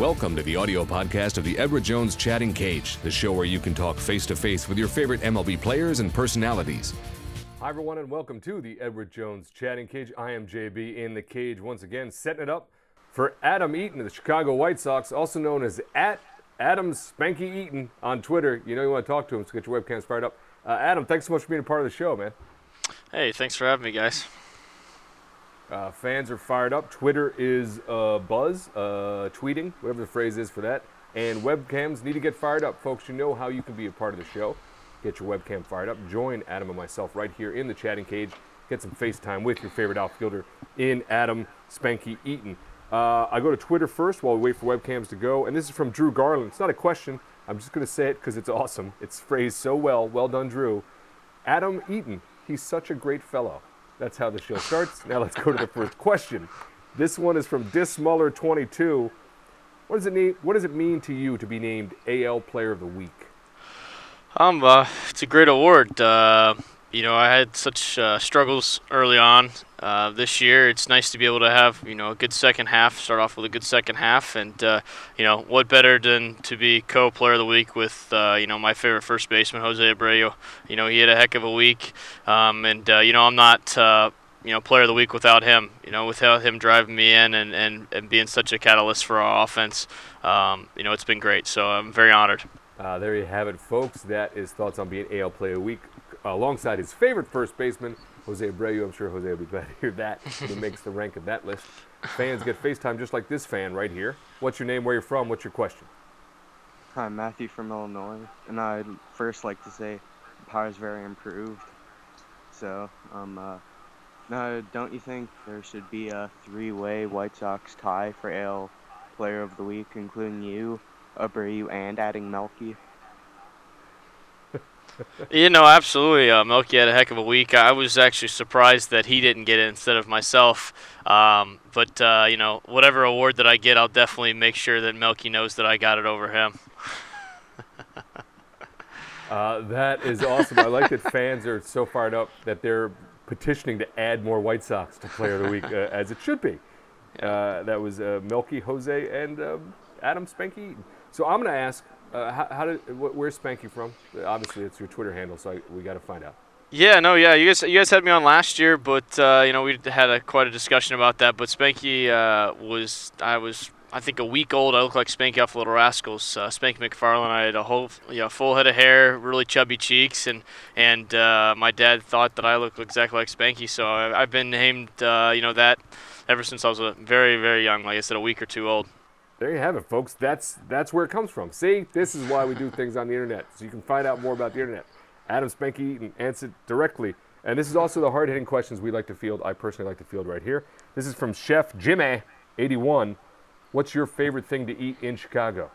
Welcome to the audio podcast of the Edward Jones Chatting Cage, the show where you can talk face to face with your favorite MLB players and personalities. Hi, everyone, and welcome to the Edward Jones Chatting Cage. I am JB in the cage once again, setting it up for Adam Eaton of the Chicago White Sox, also known as at Adam Spanky Eaton on Twitter. You know you want to talk to him, so get your webcams fired up. Uh, Adam, thanks so much for being a part of the show, man. Hey, thanks for having me, guys. Uh, fans are fired up. Twitter is uh, buzz, uh, tweeting, whatever the phrase is for that. And webcams need to get fired up. Folks, you know how you can be a part of the show. Get your webcam fired up. Join Adam and myself right here in the chatting cage. Get some FaceTime with your favorite outfielder in Adam Spanky Eaton. Uh, I go to Twitter first while we wait for webcams to go. And this is from Drew Garland. It's not a question. I'm just going to say it because it's awesome. It's phrased so well. Well done, Drew. Adam Eaton. He's such a great fellow. That's how the show starts. Now let's go to the first question. This one is from Dismuller22. What does it mean? What does it mean to you to be named AL Player of the Week? Um, uh, it's a great award. Uh, you know, I had such uh, struggles early on. Uh, this year, it's nice to be able to have you know a good second half. Start off with a good second half, and uh, you know what better than to be co-player of the week with uh, you know my favorite first baseman Jose Abreu. You know he had a heck of a week, um, and uh, you know I'm not uh, you know player of the week without him. You know without him driving me in and, and, and being such a catalyst for our offense. Um, you know it's been great. So I'm very honored. Uh, there you have it, folks. That is thoughts on being AL Player of the Week alongside his favorite first baseman, Jose Abreu. I'm sure Jose will be glad to hear that. He makes the rank of that list. Fans get FaceTime just like this fan right here. What's your name? Where you're from? What's your question? Hi, I'm Matthew from Illinois, and I'd first like to say power is very improved. So, um, uh, now, don't you think there should be a three-way White Sox tie for AL Player of the Week, including you, Abreu, and adding Melky? You know, absolutely. Uh, Melky had a heck of a week. I was actually surprised that he didn't get it instead of myself. Um, but uh, you know, whatever award that I get, I'll definitely make sure that Melky knows that I got it over him. uh, that is awesome. I like that fans are so fired up that they're petitioning to add more White Sox to Player of the Week, uh, as it should be. Uh, that was uh, Melky, Jose, and um, Adam Spanky. So I'm going to ask uh, how, how, did wh- where's Spanky from? Obviously, it's your Twitter handle, so I, we got to find out. Yeah, no, yeah, you guys, you guys had me on last year, but uh, you know we had a, quite a discussion about that. But Spanky uh, was, I was, I think a week old. I looked like Spanky off Little Rascals. Uh, Spanky McFarland. I had a whole, you know, full head of hair, really chubby cheeks, and and uh, my dad thought that I looked exactly like Spanky. So I, have been named, uh, you know, that ever since I was a very, very young. Like I said, a week or two old. There you have it, folks. That's that's where it comes from. See, this is why we do things on the internet, so you can find out more about the internet. Adam Spanky and answer directly. And this is also the hard-hitting questions we like to field. I personally like to field right here. This is from Chef Jimmy, 81. What's your favorite thing to eat in Chicago?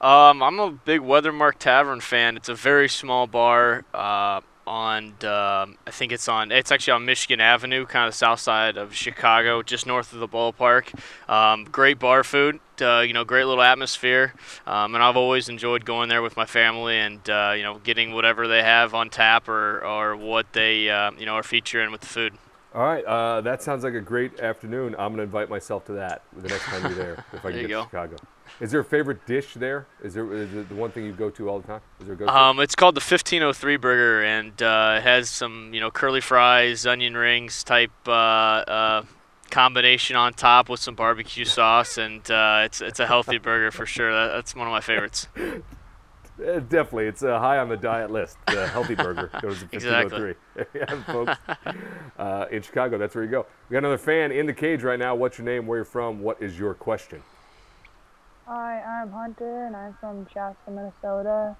Um, I'm a big Weathermark Tavern fan. It's a very small bar. Uh, on um, I think it's on it's actually on Michigan Avenue, kind of south side of Chicago, just north of the ballpark. Um, great bar food, uh, you know, great little atmosphere, um, and I've always enjoyed going there with my family and uh, you know getting whatever they have on tap or or what they uh, you know are featuring with the food. All right, uh, that sounds like a great afternoon. I'm going to invite myself to that the next time you're there, if I can get to Chicago. Is there a favorite dish there? Is there is it the one thing you go to all the time? Is there a go Um, it's called the 1503 burger, and uh, it has some you know curly fries, onion rings type uh, uh, combination on top with some barbecue sauce, and uh, it's it's a healthy burger for sure. That, that's one of my favorites. Uh, definitely, it's uh, high on the diet list. The healthy burger goes to 1503. Exactly. yeah, folks. Uh, in Chicago, that's where you go. We got another fan in the cage right now. What's your name? Where you're from? What is your question? Hi, I'm Hunter, and I'm from Chaska, Minnesota.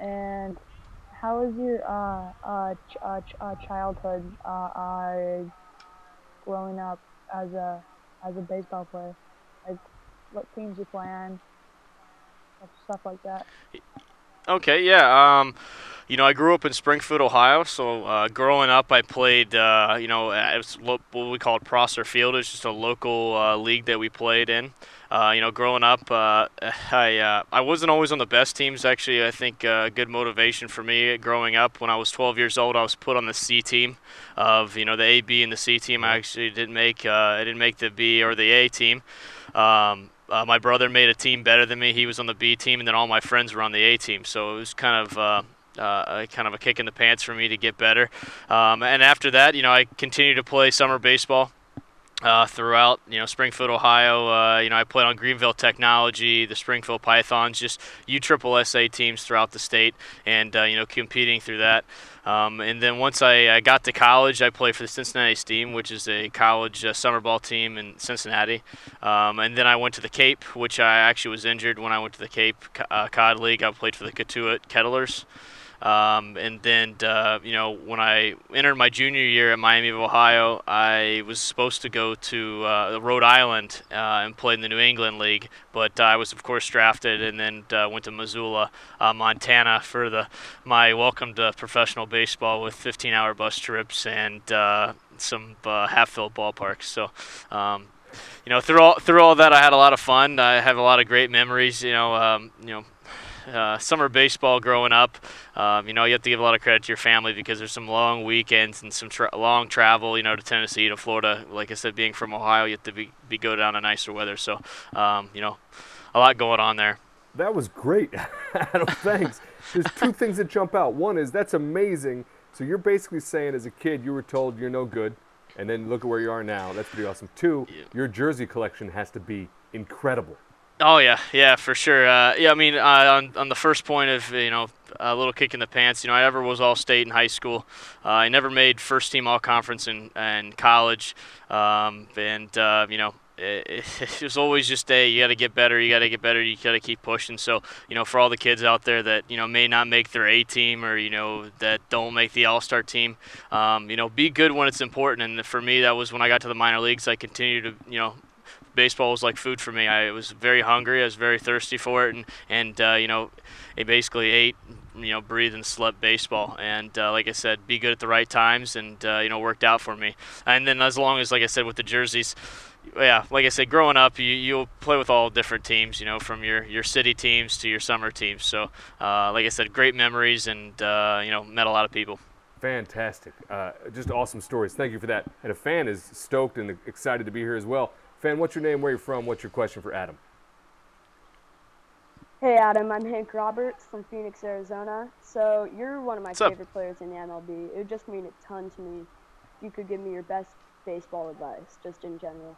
And how was your uh, uh, ch- uh, ch- uh childhood uh, growing up as a as a baseball player? Like, what teams you play on? stuff like that. Okay, yeah. Um, you know, I grew up in Springfield, Ohio. So uh, growing up, I played. Uh, you know, it's what we called Prosser Field. It's just a local uh, league that we played in. Uh, you know, growing up, uh, I uh, I wasn't always on the best teams. Actually, I think a good motivation for me growing up. When I was 12 years old, I was put on the C team of you know the A, B, and the C team. I actually didn't make I didn't make the B or the A team. Um, uh, my brother made a team better than me. He was on the B team, and then all my friends were on the A team. So it was kind of uh, uh, kind of a kick in the pants for me to get better. Um, and after that, you know, I continued to play summer baseball. Uh, throughout, you know, Springfield, Ohio. Uh, you know, I played on Greenville Technology, the Springfield Pythons, just U Triple SA teams throughout the state, and uh, you know, competing through that. Um, and then once I, I, got to college, I played for the Cincinnati Steam, which is a college uh, summer ball team in Cincinnati. Um, and then I went to the Cape, which I actually was injured when I went to the Cape uh, Cod League. I played for the Cotuit Kettleers. Um, and then, uh, you know, when I entered my junior year at Miami of Ohio, I was supposed to go to uh, Rhode Island uh, and play in the New England League, but I was, of course, drafted and then uh, went to Missoula, uh, Montana for the my welcome to professional baseball with 15-hour bus trips and uh, some half-filled ballparks. So. Um, you know, through all through all that, I had a lot of fun. I have a lot of great memories. You know, um, you know, uh, summer baseball growing up. Um, you know, you have to give a lot of credit to your family because there's some long weekends and some tra- long travel. You know, to Tennessee to Florida. Like I said, being from Ohio, you have to be, be go down to nicer weather. So, um, you know, a lot going on there. That was great, Adam. Thanks. There's two things that jump out. One is that's amazing. So you're basically saying, as a kid, you were told you're no good, and then look at where you are now. That's pretty awesome. Two, yeah. your jersey collection has to be incredible. Oh yeah, yeah, for sure. Uh, yeah, I mean, uh, on on the first point of you know a little kick in the pants, you know, I never was all state in high school. Uh, I never made first team all conference in in college, um, and uh, you know. It, it was always just a you got to get better, you got to get better, you got to keep pushing. So you know, for all the kids out there that you know may not make their A team or you know that don't make the All Star team, um, you know, be good when it's important. And for me, that was when I got to the minor leagues. I continued to you know baseball was like food for me. I was very hungry. I was very thirsty for it, and and uh, you know, I basically ate, you know, breathed and slept baseball. And uh, like I said, be good at the right times, and uh, you know, worked out for me. And then as long as, like I said, with the jerseys. Yeah, like I said, growing up, you you'll play with all different teams, you know, from your, your city teams to your summer teams. So, uh, like I said, great memories, and uh, you know, met a lot of people. Fantastic, uh, just awesome stories. Thank you for that. And a fan is stoked and excited to be here as well. Fan, what's your name, where you're from, what's your question for Adam? Hey Adam, I'm Hank Roberts from Phoenix, Arizona. So you're one of my what's favorite up? players in the MLB. It would just mean a ton to me if you could give me your best baseball advice, just in general.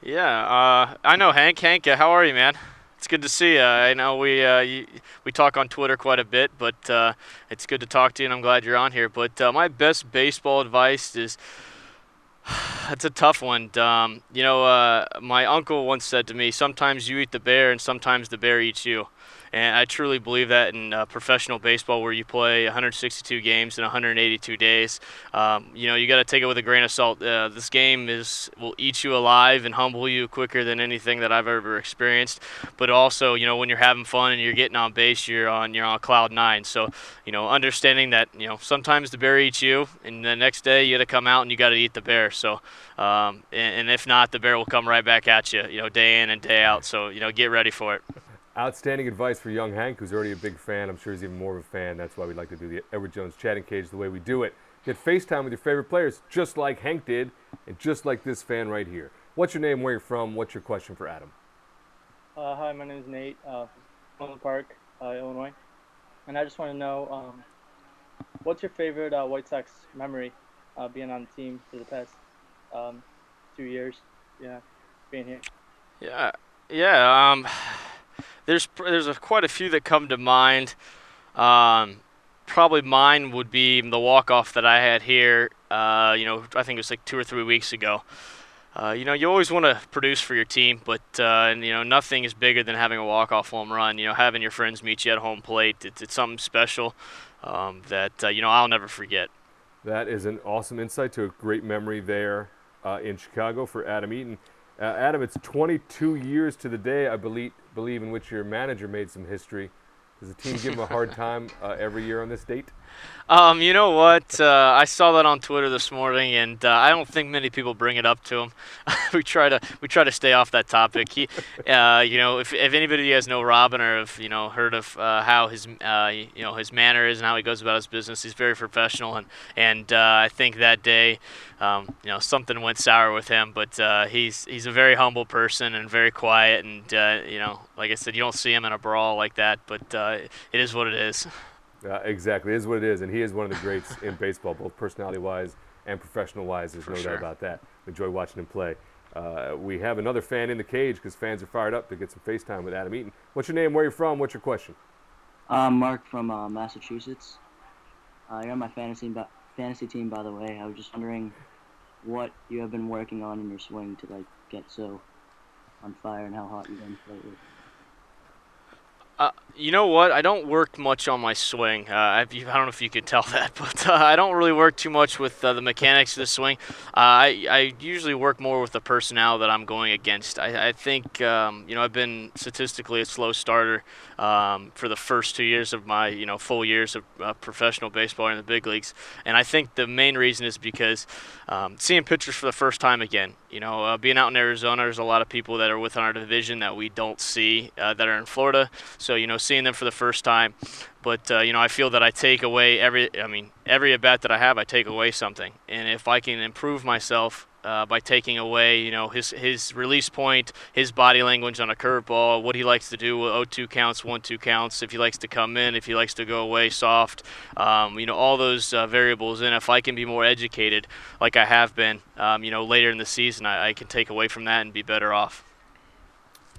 Yeah, uh, I know Hank. Hank, uh, how are you, man? It's good to see you. I know we uh, you, we talk on Twitter quite a bit, but uh, it's good to talk to you, and I'm glad you're on here. But uh, my best baseball advice is that's a tough one. Um, you know, uh, my uncle once said to me, "Sometimes you eat the bear, and sometimes the bear eats you." And I truly believe that in uh, professional baseball, where you play 162 games in 182 days, um, you know you got to take it with a grain of salt. Uh, this game is will eat you alive and humble you quicker than anything that I've ever experienced. But also, you know, when you're having fun and you're getting on base, you're on you're on cloud nine. So, you know, understanding that you know sometimes the bear eats you, and the next day you got to come out and you got to eat the bear. So, um, and, and if not, the bear will come right back at you. You know, day in and day out. So, you know, get ready for it. Outstanding advice for young Hank, who's already a big fan. I'm sure he's even more of a fan. That's why we like to do the Edward Jones chatting cage the way we do it. Get FaceTime with your favorite players, just like Hank did, and just like this fan right here. What's your name, where you're from, what's your question for Adam? Uh, hi, my name is Nate uh, from Park, uh, Illinois. And I just want to know um, what's your favorite uh, White Sox memory uh, being on the team for the past um, two years? Yeah, being here. Yeah, yeah. Um, there's there's a, quite a few that come to mind. Um, probably mine would be the walk off that I had here. Uh, you know, I think it was like two or three weeks ago. Uh, you know, you always want to produce for your team, but uh, and, you know, nothing is bigger than having a walk off home run. You know, having your friends meet you at home plate, it's, it's something special um, that uh, you know I'll never forget. That is an awesome insight to a great memory there uh, in Chicago for Adam Eaton. Uh, Adam, it's 22 years to the day, I believe, believe in which your manager made some history. Does the team give him a hard time uh, every year on this date? Um, you know what? Uh, I saw that on Twitter this morning, and uh, I don't think many people bring it up to him. we try to we try to stay off that topic. He, uh, you know, if, if anybody has know Robin or have you know heard of uh, how his uh, you know his manner is and how he goes about his business, he's very professional, and and uh, I think that day, um, you know, something went sour with him. But he's he's a very humble person and very quiet, and you know, like I said, you don't see him in a brawl like that, but it is what it is. Uh, exactly, it is what it is, and he is one of the greats in baseball, both personality-wise and professional-wise. There's For no sure. doubt about that. Enjoy watching him play. Uh, we have another fan in the cage because fans are fired up to get some FaceTime with Adam Eaton. What's your name? Where are you from? What's your question? I'm Mark from uh, Massachusetts. Uh, you're on my fantasy ba- fantasy team, by the way. I was just wondering what you have been working on in your swing to like get so on fire and how hot you've been lately. Uh, you know what? I don't work much on my swing. Uh, I, I don't know if you could tell that, but uh, I don't really work too much with uh, the mechanics of the swing. Uh, I, I usually work more with the personnel that I'm going against. I, I think um, you know I've been statistically a slow starter um, for the first two years of my you know full years of professional baseball in the big leagues, and I think the main reason is because um, seeing pitchers for the first time again. You know, being out in Arizona, there's a lot of people that are within our division that we don't see that are in Florida. You know, seeing them for the first time. But uh, you know, I feel that I take away every. I mean, every at bat that I have, I take away something. And if I can improve myself uh, by taking away, you know, his his release point, his body language on a curveball, what he likes to do with 0-2 counts, 1-2 counts, if he likes to come in, if he likes to go away soft, um, you know, all those uh, variables. And if I can be more educated, like I have been, um, you know, later in the season, I, I can take away from that and be better off.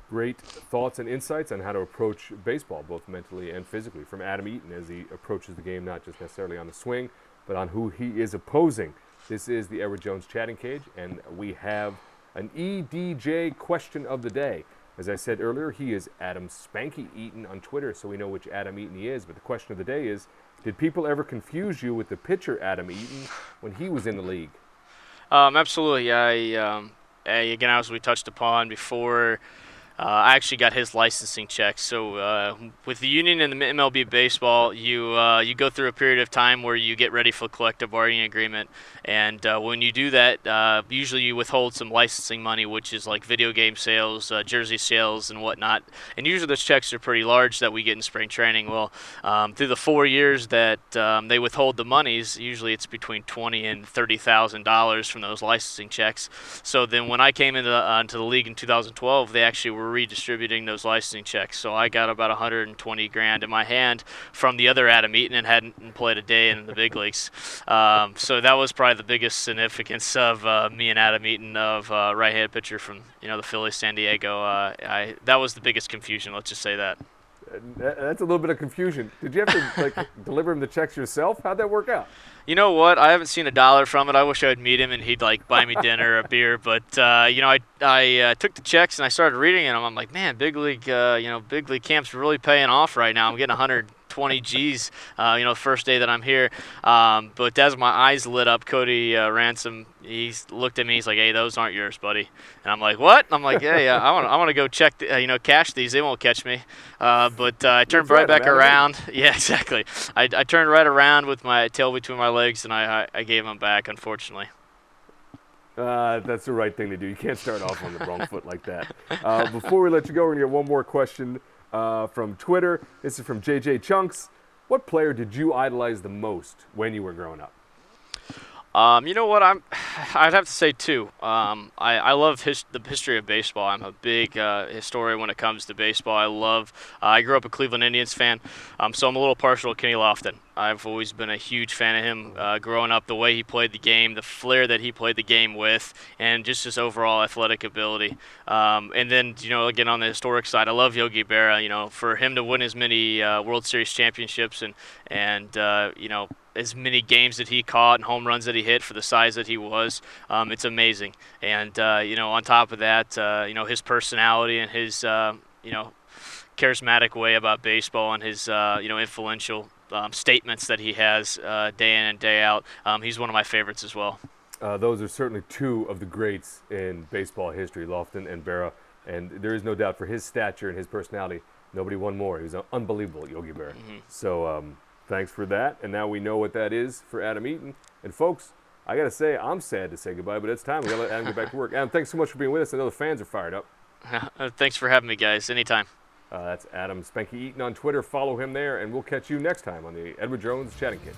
Great thoughts and insights on how to approach baseball, both mentally and physically, from Adam Eaton as he approaches the game, not just necessarily on the swing, but on who he is opposing. This is the Edward Jones Chatting Cage, and we have an EDJ question of the day. As I said earlier, he is Adam Spanky Eaton on Twitter, so we know which Adam Eaton he is. But the question of the day is Did people ever confuse you with the pitcher Adam Eaton when he was in the league? Um, absolutely. I um, uh, again, as we touched upon before, uh, I actually got his licensing check. So uh, with the union and the MLB baseball, you uh, you go through a period of time where you get ready for collective bargaining agreement, and uh, when you do that, uh, usually you withhold some licensing money, which is like video game sales, uh, jersey sales, and whatnot. And usually those checks are pretty large that we get in spring training. Well, um, through the four years that um, they withhold the monies, usually it's between twenty and thirty thousand dollars from those licensing checks. So then when I came into into the league in 2012, they actually were redistributing those licensing checks. So I got about 120 grand in my hand from the other Adam Eaton and hadn't played a day in the big leagues. Um, so that was probably the biggest significance of uh, me and Adam Eaton of uh, right-handed pitcher from you know the Phillies, San Diego. Uh, I that was the biggest confusion. Let's just say that. That- That's a little bit of confusion. Did you have to like deliver him the checks yourself? How'd that work out? You know what? I haven't seen a dollar from it. I wish I'd meet him and he'd like buy me dinner or a beer. But uh, you know, I I uh, took the checks and I started reading them. I'm like, man, big league, uh, you know, big league camp's really paying off right now. I'm getting 120 G's. Uh, you know, the first day that I'm here. Um, but as my eyes lit up, Cody uh, Ransom, he looked at me. He's like, hey, those aren't yours, buddy. And I'm like, what? I'm like, yeah, yeah. I want I want to go check, the, uh, you know, cash these. They won't catch me. Uh, but uh, I turned right, right back man. around. Yeah, exactly. I, I turned right around with my tail between my legs, and I, I, I gave him back, unfortunately. Uh, that's the right thing to do. You can't start off on the wrong foot like that. Uh, before we let you go, we're going to get one more question uh, from Twitter. This is from JJ Chunks. What player did you idolize the most when you were growing up? Um, you know what? I'm. I'd have to say two. Um, I, I love his, the history of baseball. I'm a big uh, historian when it comes to baseball. I love. Uh, I grew up a Cleveland Indians fan, um, so I'm a little partial to Kenny Lofton. I've always been a huge fan of him uh, growing up. The way he played the game, the flair that he played the game with, and just his overall athletic ability. Um, and then you know, again on the historic side, I love Yogi Berra. You know, for him to win as many uh, World Series championships and and uh, you know as many games that he caught and home runs that he hit for the size that he was. Um, it's amazing. And uh, you know, on top of that, uh, you know, his personality and his uh, you know charismatic way about baseball and his uh, you know influential um, statements that he has uh, day in and day out. Um, he's one of my favorites as well. Uh, those are certainly two of the greats in baseball history, Lofton and Berra. And there is no doubt for his stature and his personality, nobody won more. He was un- unbelievable, Yogi Berra. So um, Thanks for that. And now we know what that is for Adam Eaton. And folks, I gotta say, I'm sad to say goodbye, but it's time. We gotta let Adam get back to work. Adam, thanks so much for being with us. I know the fans are fired up. Uh, Thanks for having me, guys. Anytime. Uh, that's Adam Spanky Eaton on Twitter. Follow him there, and we'll catch you next time on the Edward Jones Chatting Cage.